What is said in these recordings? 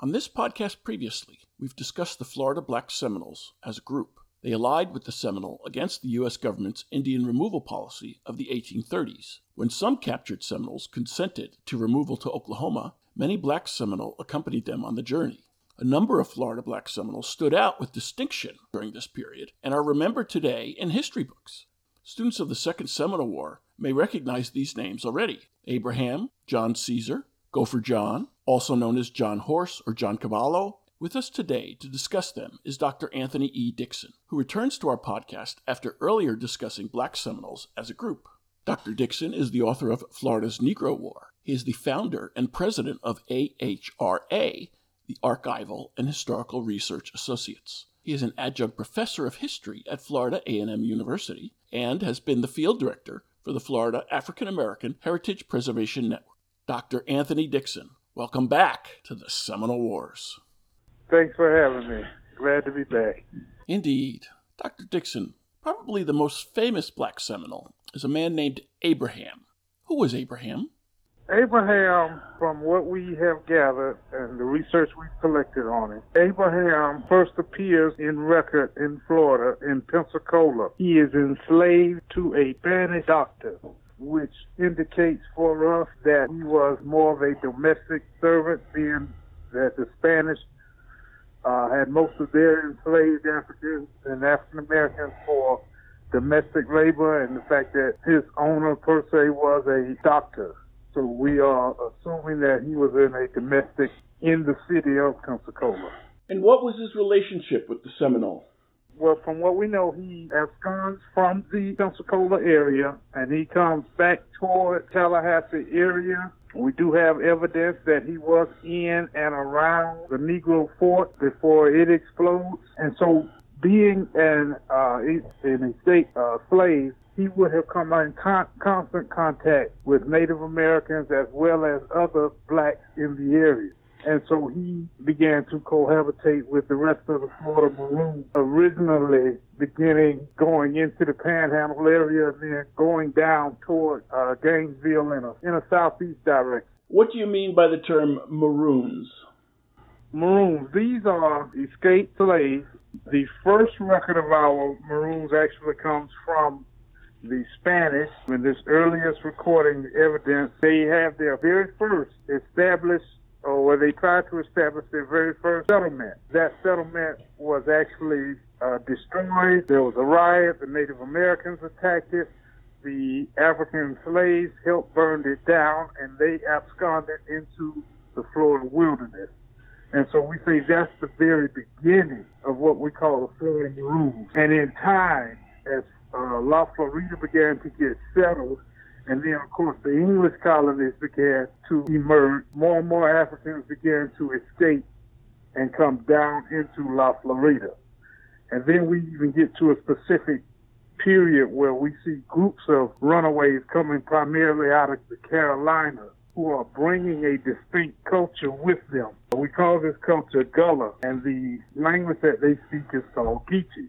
On this podcast previously, we've discussed the Florida Black Seminoles as a group. They allied with the Seminole against the U.S. government's Indian removal policy of the 1830s. When some captured Seminoles consented to removal to Oklahoma, many black Seminole accompanied them on the journey. A number of Florida black Seminoles stood out with distinction during this period and are remembered today in history books. Students of the Second Seminole War may recognize these names already Abraham, John Caesar, Gopher John, also known as John Horse or John Cavallo. With us today to discuss them is Dr. Anthony E. Dixon, who returns to our podcast after earlier discussing Black Seminoles as a group. Dr. Dixon is the author of Florida's Negro War. He is the founder and president of AHRA, the Archival and Historical Research Associates. He is an adjunct professor of history at Florida A&M University and has been the field director for the Florida African American Heritage Preservation Network. Dr. Anthony Dixon, welcome back to the Seminole Wars. Thanks for having me. Glad to be back. Indeed. Dr. Dixon, probably the most famous black Seminole is a man named Abraham. Who was Abraham? Abraham, from what we have gathered and the research we've collected on it, Abraham first appears in record in Florida, in Pensacola. He is enslaved to a Spanish doctor which indicates for us that he was more of a domestic servant, being that the Spanish uh, had most of their enslaved Africans and African Americans for domestic labor, and the fact that his owner per se was a doctor. So we are assuming that he was in a domestic in the city of Pensacola. And what was his relationship with the Seminole? Well, from what we know, he absconds from the Pensacola area and he comes back toward Tallahassee area. We do have evidence that he was in and around the Negro Fort before it explodes. And so, being an uh, an estate uh, slave, he would have come in con- constant contact with Native Americans as well as other blacks in the area. And so he began to cohabitate with the rest of the Florida Maroons, originally beginning going into the Panhandle area and then going down toward uh, Gainesville in a, in a southeast direction. What do you mean by the term Maroons? Maroons, these are escaped slaves. The first record of our Maroons actually comes from the Spanish. In this earliest recording evidence, they have their very first established or where they tried to establish their very first settlement. That settlement was actually uh, destroyed. There was a riot. The Native Americans attacked it. The African slaves helped burn it down, and they absconded into the Florida wilderness. And so we say that's the very beginning of what we call the Florida Maroons. And in time, as uh, La Florida began to get settled, and then, of course, the English colonies began to emerge. More and more Africans began to escape and come down into La Florida. And then we even get to a specific period where we see groups of runaways coming primarily out of the Carolinas who are bringing a distinct culture with them. We call this culture Gullah, and the language that they speak is called Geechee.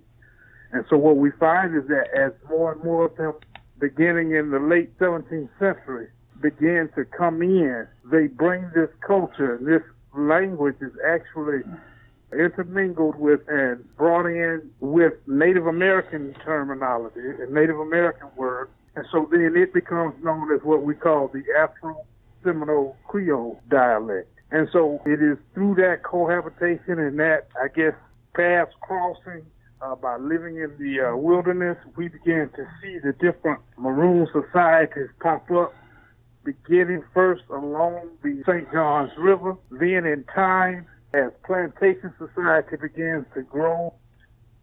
And so what we find is that as more and more of them beginning in the late 17th century, began to come in. They bring this culture, this language is actually intermingled with and brought in with Native American terminology and Native American words. And so then it becomes known as what we call the Afro Seminole Creole dialect. And so it is through that cohabitation and that, I guess, paths crossing uh, by living in the uh, wilderness, we began to see the different maroon societies pop up, beginning first along the St. Johns River, then in time, as plantation society begins to grow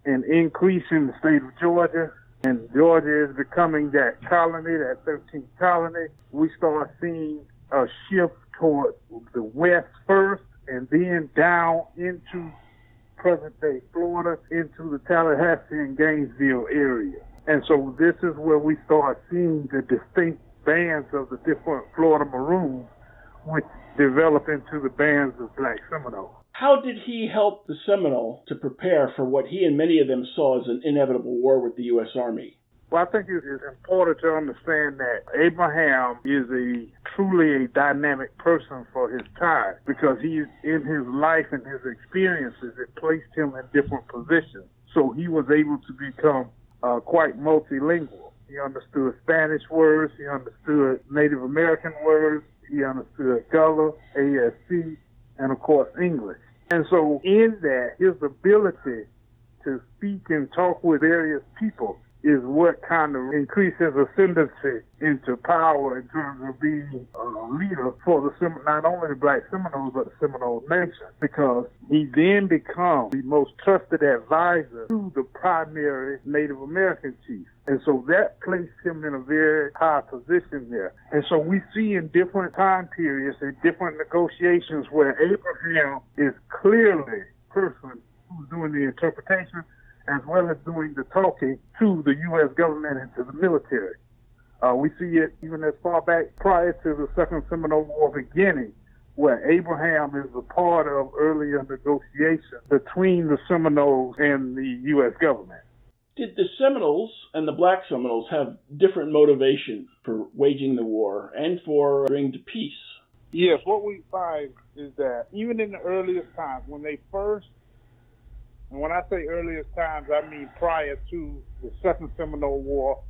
and increase in the state of Georgia, and Georgia is becoming that colony, that 13th colony, we start seeing a shift toward the west first, and then down into present day Florida, into the Tallahassee and Gainesville area. And so this is where we start seeing the distinct bands of the different Florida Maroons, which develop into the bands of Black Seminoles. How did he help the Seminole to prepare for what he and many of them saw as an inevitable war with the U.S. Army? Well, I think it is important to understand that Abraham is a truly a dynamic person for his time because he, in his life and his experiences, it placed him in different positions. So he was able to become uh, quite multilingual. He understood Spanish words, he understood Native American words, he understood Gullah, ASC, and of course English. And so in that, his ability to speak and talk with various people is what kind of increases ascendancy into power in terms of being a leader for the not only the black Seminoles but the Seminole Nation because he then becomes the most trusted advisor to the primary Native American chief. And so that placed him in a very high position there. And so we see in different time periods and different negotiations where Abraham is clearly the person who's doing the interpretation as well as doing the talking to the U.S. government and to the military. Uh, we see it even as far back prior to the Second Seminole War beginning, where Abraham is a part of earlier negotiations between the Seminoles and the U.S. government. Did the Seminoles and the Black Seminoles have different motivation for waging the war and for bringing to peace? Yes, what we find is that even in the earliest times, when they first and when I say earliest times, I mean prior to the Second Seminole War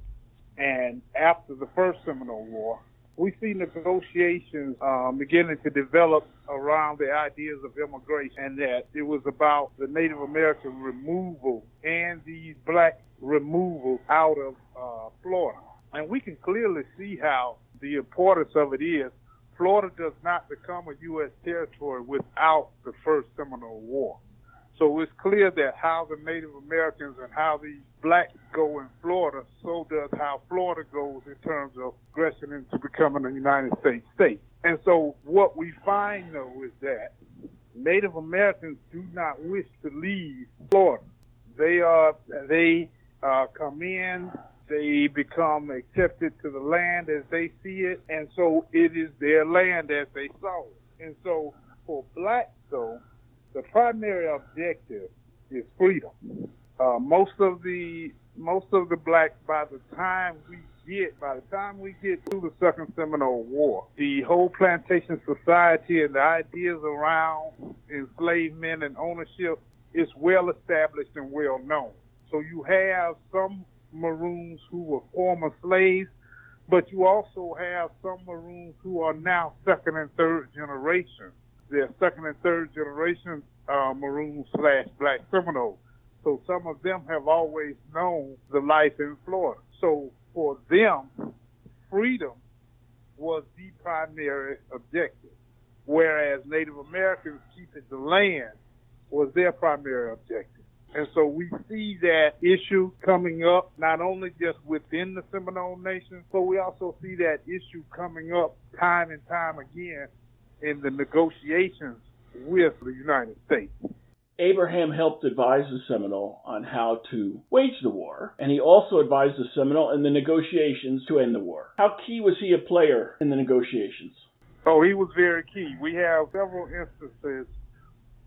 and after the First Seminole War. We see negotiations um, beginning to develop around the ideas of immigration, and that it was about the Native American removal and the black removal out of uh, Florida. And we can clearly see how the importance of it is. Florida does not become a U.S. territory without the First Seminole War. So it's clear that how the Native Americans and how the blacks go in Florida, so does how Florida goes in terms of progression into becoming a United States state. And so what we find though is that Native Americans do not wish to leave Florida. They are they uh, come in, they become accepted to the land as they see it, and so it is their land as they saw it. And so for blacks though, the primary objective is freedom. Uh, most of the most of the blacks, by the time we get, by the time we get through the Second Seminole War, the whole plantation society and the ideas around enslavement and ownership is well established and well known. So you have some Maroons who were former slaves, but you also have some Maroons who are now second and third generation they're second and third generation uh, Maroon slash Black Seminole. So some of them have always known the life in Florida. So for them, freedom was the primary objective, whereas Native Americans keeping the land was their primary objective. And so we see that issue coming up not only just within the Seminole Nation, but we also see that issue coming up time and time again in the negotiations with the United States. Abraham helped advise the Seminole on how to wage the war, and he also advised the Seminole in the negotiations to end the war. How key was he a player in the negotiations? Oh, he was very key. We have several instances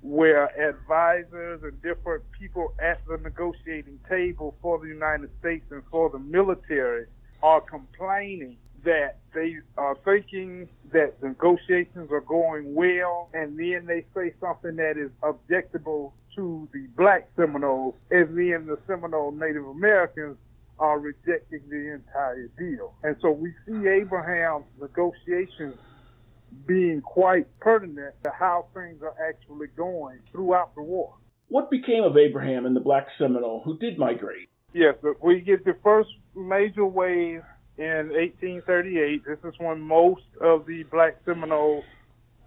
where advisors and different people at the negotiating table for the United States and for the military are complaining that they are thinking that negotiations are going well, and then they say something that is objectable to the black Seminoles, and then the Seminole Native Americans are rejecting the entire deal. And so we see Abraham's negotiations being quite pertinent to how things are actually going throughout the war. What became of Abraham and the black Seminole who did migrate? Yes, we get the first major wave in 1838. This is when most of the black Seminoles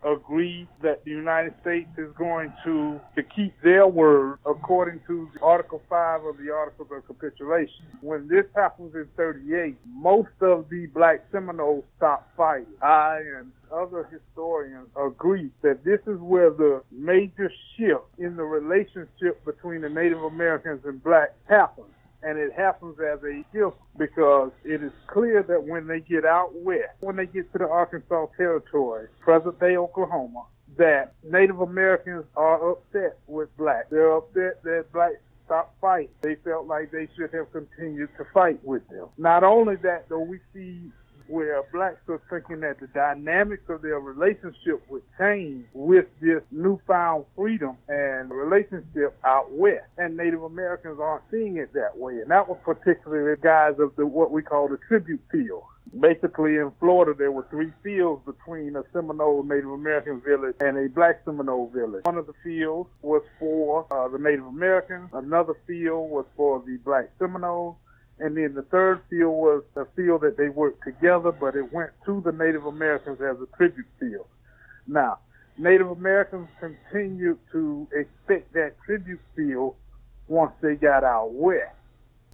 agree that the United States is going to, to keep their word according to Article 5 of the Articles of Capitulation. When this happens in 38, most of the black Seminoles stop fighting. I and other historians agree that this is where the major shift in the relationship between the Native Americans and blacks happens and it happens as a gift because it is clear that when they get out west, when they get to the Arkansas Territory, present day Oklahoma, that Native Americans are upset with blacks. They're upset that blacks stopped fighting. They felt like they should have continued to fight with them. Not only that, though, we see where blacks are thinking that the dynamics of their relationship would change with this newfound freedom and relationship out west. And Native Americans aren't seeing it that way. And that was particularly the guys of the what we call the tribute field. Basically, in Florida, there were three fields between a Seminole Native American village and a black Seminole village. One of the fields was for uh, the Native Americans. Another field was for the black Seminoles and then the third field was a field that they worked together, but it went to the Native Americans as a tribute field. Now, Native Americans continued to expect that tribute field once they got out west.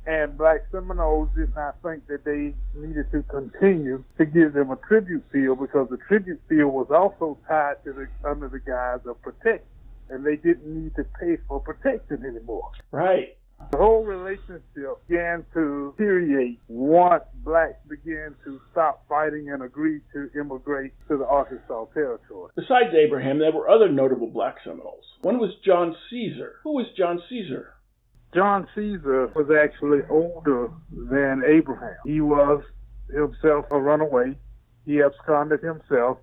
And black Seminoles did not think that they needed to continue to give them a tribute field because the tribute field was also tied to the under the guise of protection. And they didn't need to pay for protection anymore. Right. The whole relationship began to deteriorate once blacks began to stop fighting and agree to immigrate to the Arkansas Territory. Besides Abraham, there were other notable black Seminoles. One was John Caesar. Who was John Caesar? John Caesar was actually older than Abraham. He was himself a runaway. He absconded himself,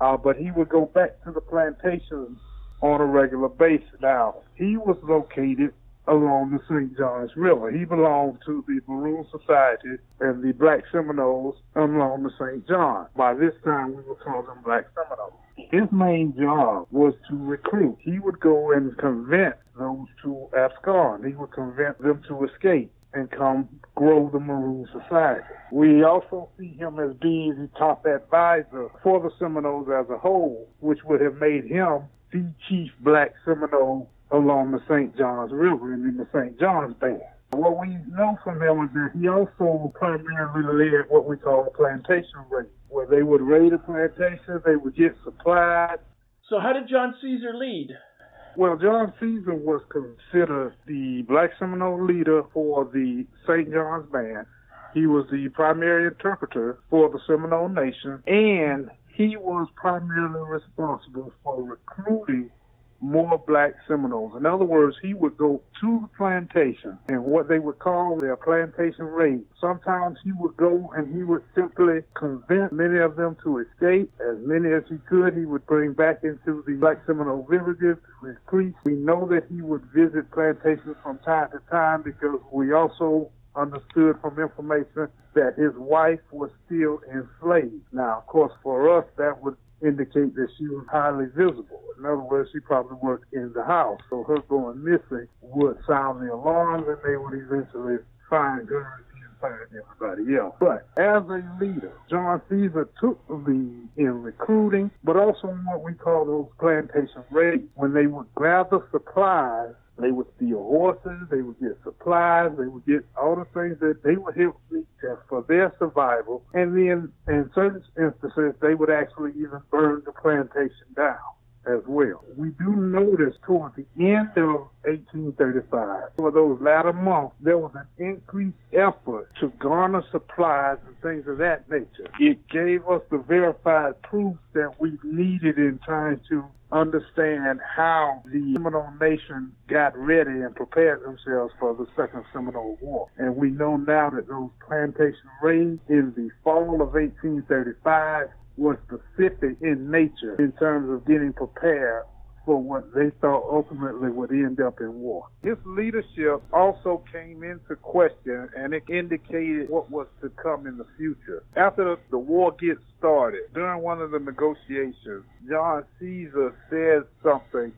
uh, but he would go back to the plantations on a regular basis. Now, he was located along the St. Johns River. He belonged to the Maroon Society and the Black Seminoles along the St. John. By this time, we were calling them Black Seminoles. His main job was to recruit. He would go and convince those to abscond. He would convince them to escape and come grow the Maroon Society. We also see him as being the top advisor for the Seminoles as a whole, which would have made him the chief black Seminole along the St. Johns River and in the St. Johns Band. What we know from him is that he also primarily led what we call a plantation raid, where they would raid a plantation, they would get supplies. So how did John Caesar lead? Well, John Caesar was considered the black Seminole leader for the St. John's Band. He was the primary interpreter for the Seminole Nation, and he was primarily responsible for recruiting more black Seminoles. In other words, he would go to the plantation and what they would call their plantation raid. Sometimes he would go and he would simply convince many of them to escape. As many as he could, he would bring back into the black Seminole villages with priests. We know that he would visit plantations from time to time because we also understood from information that his wife was still enslaved. Now, of course, for us, that would indicate that she was highly visible. In other words, she probably worked in the house. So her going missing would sound the alarms and they would eventually find her find everybody else. But as a leader, John Caesar took the lead in recruiting, but also in what we call those plantation raids, when they would gather supplies they would steal horses, they would get supplies, they would get all the things that they would help for their survival. And then in certain instances, they would actually even burn the plantation down as well. We do notice towards the end of 1835, for those latter months, there was an increased effort to garner supplies and things of that nature. It gave us the verified proof that we needed in trying to understand how the Seminole Nation got ready and prepared themselves for the Second Seminole War. And we know now that those plantation raids in the fall of 1835 was specific in nature in terms of getting prepared for what they thought ultimately would end up in war. His leadership also came into question and it indicated what was to come in the future. After the war gets started, during one of the negotiations, John Caesar says something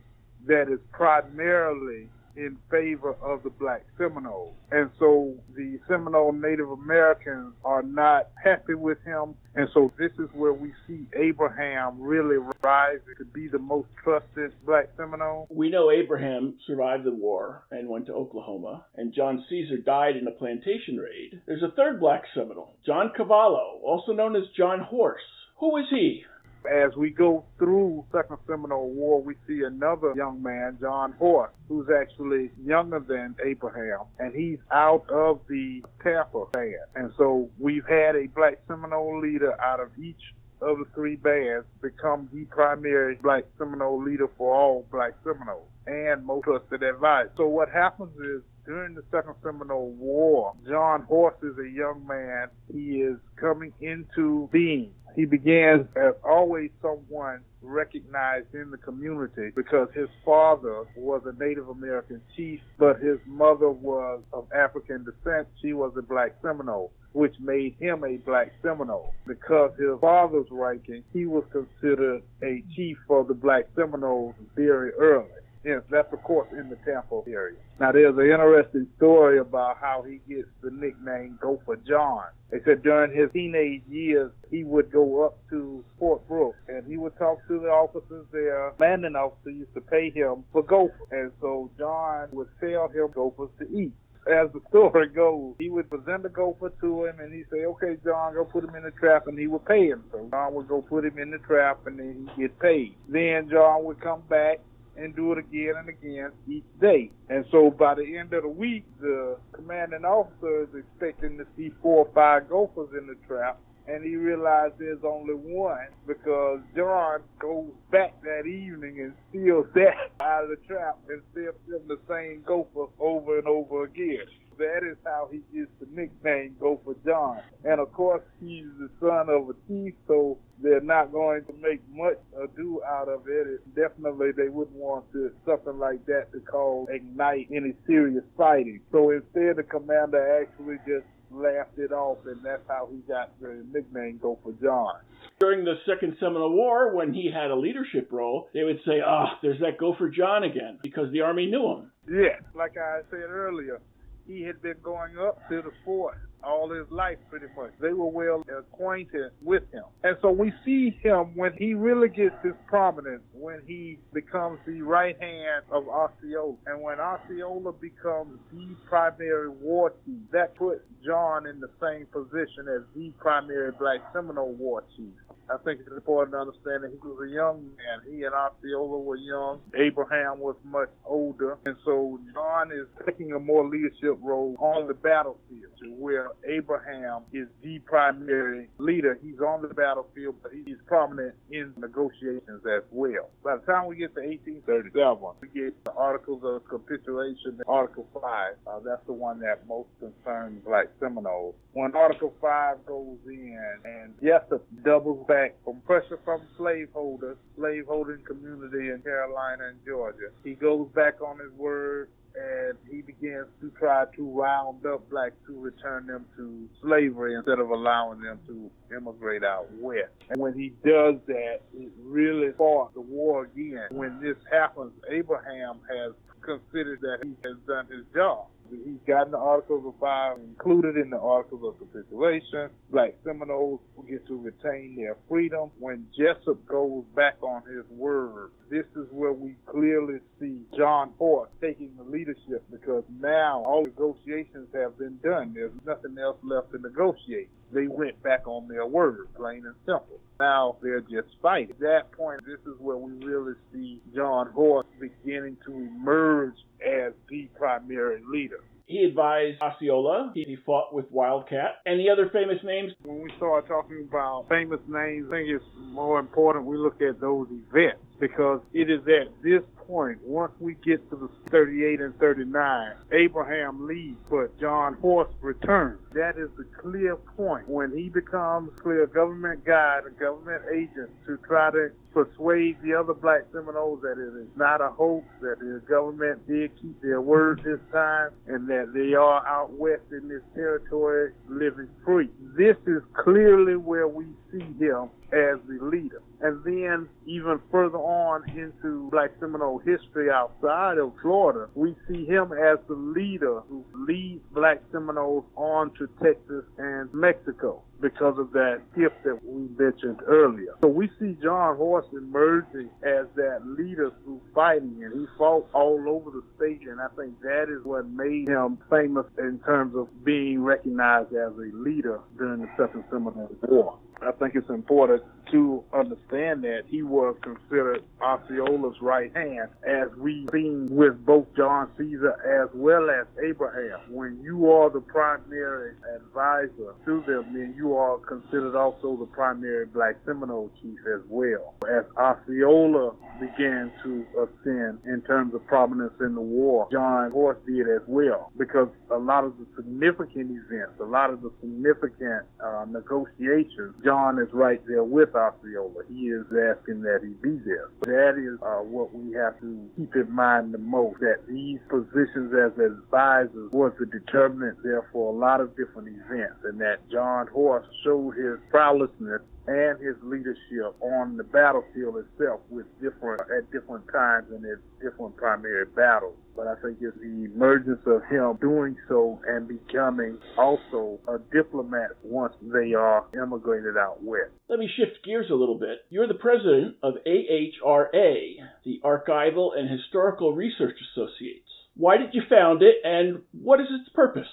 that is primarily in favor of the black Seminoles. And so the Seminole Native Americans are not happy with him. And so this is where we see Abraham really rise to be the most trusted black Seminole. We know Abraham survived the war and went to Oklahoma, and John Caesar died in a plantation raid. There's a third black Seminole, John Cavallo, also known as John Horse. Who is he? As we go through Second Seminole War, we see another young man, John Horse, who's actually younger than Abraham, and he's out of the Tampa band. And so we've had a black Seminole leader out of each of the three bands become the primary black Seminole leader for all black Seminoles and most trusted advisor. So what happens is during the Second Seminole War, John Horse is a young man. He is coming into being. He began as always someone recognized in the community because his father was a Native American chief, but his mother was of African descent. She was a black Seminole which made him a black Seminole. Because his father's ranking, he was considered a chief for the black Seminoles very early. Yes, that's of course in the Tampa area. Now there's an interesting story about how he gets the nickname Gopher John. They said during his teenage years he would go up to Fort Brooke and he would talk to the officers there. Landing officer used to pay him for gopher. And so John would sell him gophers to eat as the story goes, he would present the gopher to him and he'd say, Okay, John, go put him in the trap and he would pay him. So John would go put him in the trap and then he'd get paid. Then John would come back and do it again and again each day. And so by the end of the week, the commanding officer is expecting to see four or five gophers in the trap. And he realized there's only one because John goes back that evening and steals that out of the trap and him the same gopher over and over again. That is how he gets the nickname Gopher John. And of course, he's the son of a chief, so they're not going to make much ado out of it. it definitely, they wouldn't want to, something like that to cause ignite any serious fighting. So instead, the commander actually just laughed it off, and that's how he got the nickname Gopher John. During the Second Seminole War, when he had a leadership role, they would say, ah, oh, there's that Gopher John again, because the Army knew him. Yeah, like I said earlier, he had been going up to the fort all his life pretty much. They were well acquainted with him. And so we see him when he really gets his prominence, when he becomes the right hand of Osceola. And when Osceola becomes the primary war chief, that puts John in the same position as the primary black Seminole war chief. I think it's important to understand that he was a young man. He and Osceola were young. Abraham was much older. And so John is taking a more leadership role on the battlefield where Abraham is the primary leader. He's on the battlefield, but he's prominent in negotiations as well. By the time we get to 1837, we get the Articles of Capitulation, Article 5. Uh, that's the one that most concerns black Seminoles. When Article 5 goes in and Jesup doubles back from pressure from slaveholders, slaveholding community in Carolina and Georgia, he goes back on his word and he begins to try to round up blacks to return them to slavery instead of allowing them to immigrate out west. And when he does that, it really fought the war again. When this happens, Abraham has considered that he has done his job. He's gotten the Articles of Five included in the Articles of Capitulation. Black Seminoles get to retain their freedom. When Jesup goes back on his word, this is where we clearly see John Horse taking the leadership because now all negotiations have been done. There's nothing else left to negotiate. They went back on their word, plain and simple. Now they're just fighting. At that point, this is where we really see John Horse beginning to emerge as the primary leader. He advised Osceola. He fought with Wildcat. Any other famous names? When we start talking about famous names, I think it's more important we look at those events because it is at this point, once we get to the 38 and 39, Abraham leaves, but John Horse returns. That is the clear point when he becomes clear government guide, a government agent to try to persuade the other black Seminoles that it is not a hoax, that the government did keep their word this time, and that they are out west in this territory living free. This is clearly where we see him as the leader. And then even further on into Black Seminole history outside of Florida, we see him as the leader who leads black Seminoles on to Texas and Mexico because of that gift that we mentioned earlier. So we see John Horse emerging as that leader through fighting, and he fought all over the state, and I think that is what made him famous in terms of being recognized as a leader during the Second Seminole War. I think it's important to understand that he was considered Osceola's right hand, as we've seen with both John Caesar as well as Abraham. When you are the primary advisor to them, then you are considered also the primary black Seminole chief as well. As Osceola began to ascend in terms of prominence in the war, John Horse did as well, because a lot of the significant events, a lot of the significant uh, negotiations, John is right there with Osceola. He is asking that he be there. That is uh, what we have to keep in mind the most, that these positions as advisors was the determinant there for a lot of different events, and that John Horse showed his prowessness and his leadership on the battlefield itself with different at different times and at different primary battles. But I think it's the emergence of him doing so and becoming also a diplomat once they are immigrated out west. Let me shift gears a little bit. You're the president of AHRA, the Archival and Historical Research Associates. Why did you found it and what is its purpose?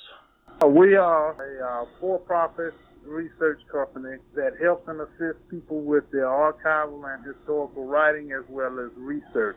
We are a uh, for-profit research company that helps and assists people with their archival and historical writing as well as research.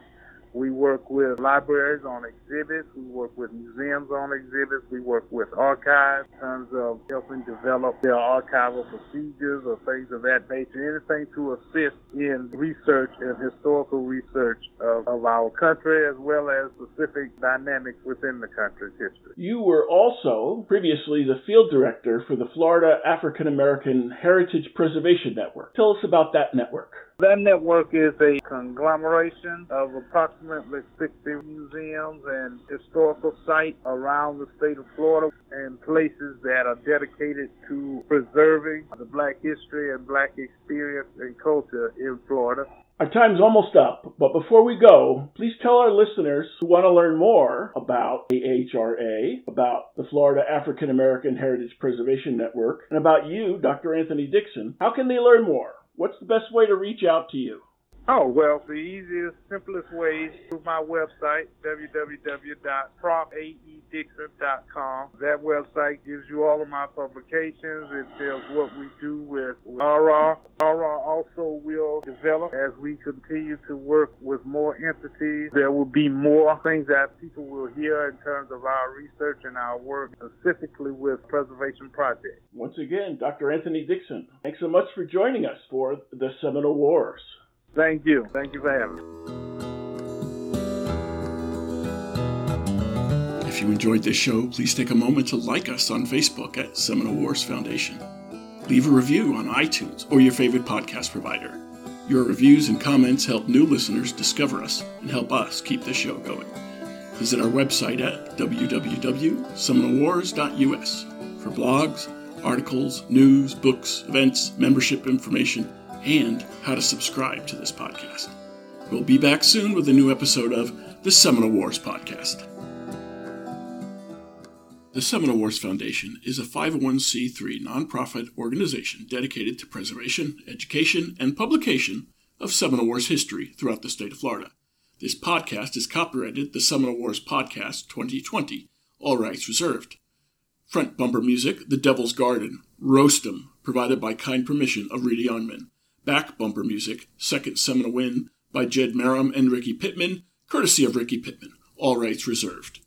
We work with libraries on exhibits. We work with museums on exhibits. We work with archives in terms of helping develop their archival procedures or things of that nature. Anything to assist in research and historical research of, of our country as well as specific dynamics within the country's history. You were also previously the field director for the Florida African American Heritage Preservation Network. Tell us about that network. That network is a conglomeration of approximately 60 museums and historical sites around the state of Florida and places that are dedicated to preserving the black history and black experience and culture in Florida. Our time's almost up, but before we go, please tell our listeners who want to learn more about AHRA, about the Florida African American Heritage Preservation Network, and about you, Dr. Anthony Dixon, how can they learn more? What's the best way to reach out to you? Oh, well, the easiest, simplest way is through my website, www.profaedixon.com. That website gives you all of my publications. It tells what we do with AHRA. AHRA also will develop as we continue to work with more entities. There will be more things that people will hear in terms of our research and our work specifically with preservation projects. Once again, Dr. Anthony Dixon, thanks so much for joining us for the Seminole Wars. Thank you. Thank you for having me. If you enjoyed this show, please take a moment to like us on Facebook at Seminole Wars Foundation. Leave a review on iTunes or your favorite podcast provider. Your reviews and comments help new listeners discover us and help us keep the show going. Visit our website at www.seminolewars.us for blogs, articles, news, books, events, membership information, and how to subscribe to this podcast. We'll be back soon with a new episode of the Seminole Wars Podcast. The Seminole Wars Foundation is a 501c3 nonprofit organization dedicated to preservation, education, and publication of Seminole Wars history throughout the state of Florida. This podcast is copyrighted the Seminole Wars Podcast 2020, all rights reserved. Front bumper music, The Devil's Garden, Roast 'em, provided by kind permission of Reedy Youngman. Back bumper music, Second Seminole Win by Jed Marum and Ricky Pittman, courtesy of Ricky Pittman. All rights reserved.